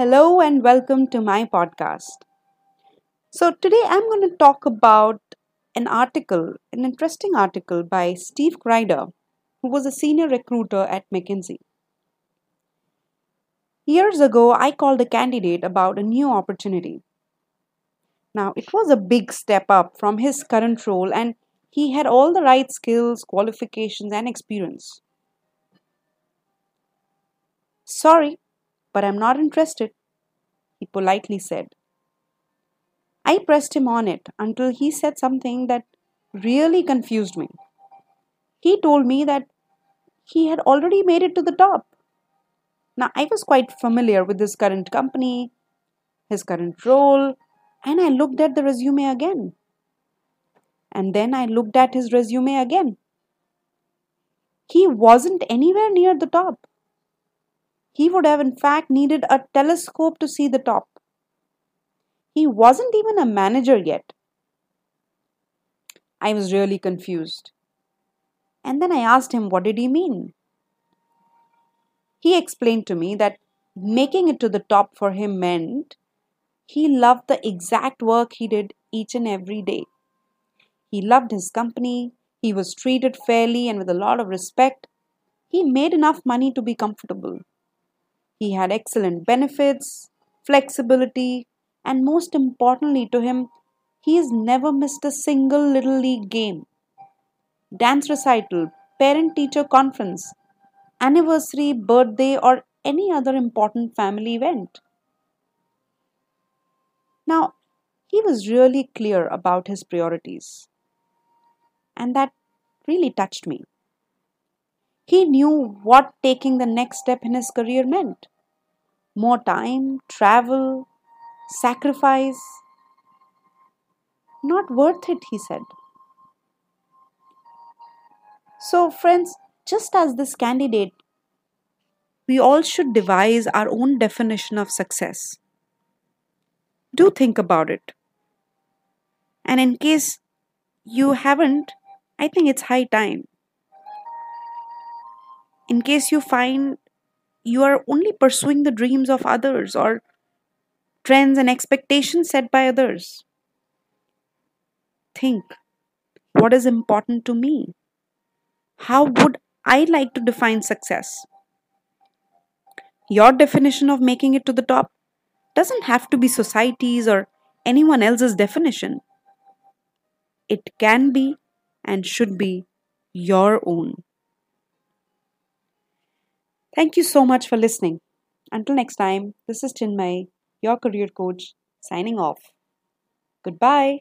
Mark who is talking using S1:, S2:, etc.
S1: Hello and welcome to my podcast. So, today I'm going to talk about an article, an interesting article by Steve Kreider, who was a senior recruiter at McKinsey. Years ago, I called a candidate about a new opportunity. Now, it was a big step up from his current role, and he had all the right skills, qualifications, and experience. Sorry, but I'm not interested, he politely said. I pressed him on it until he said something that really confused me. He told me that he had already made it to the top. Now, I was quite familiar with his current company, his current role, and I looked at the resume again. And then I looked at his resume again. He wasn't anywhere near the top. He would have, in fact, needed a telescope to see the top. He wasn't even a manager yet. I was really confused. And then I asked him what did he mean? He explained to me that making it to the top for him meant he loved the exact work he did each and every day. He loved his company, he was treated fairly and with a lot of respect. He made enough money to be comfortable. He had excellent benefits, flexibility, and most importantly to him, he has never missed a single little league game. Dance recital, parent teacher conference, anniversary, birthday, or any other important family event. Now, he was really clear about his priorities, and that really touched me. He knew what taking the next step in his career meant more time, travel, sacrifice. Not worth it, he said. So, friends, just as this candidate, we all should devise our own definition of success. Do think about it. And in case you haven't, I think it's high time in case you find you are only pursuing the dreams of others or trends and expectations set by others. Think what is important to me? How would I like to define success? Your definition of making it to the top doesn't have to be society's or anyone else's definition. It can be and should be your own. Thank you so much for listening. Until next time, this is Chinmay, your career coach, signing off. Goodbye.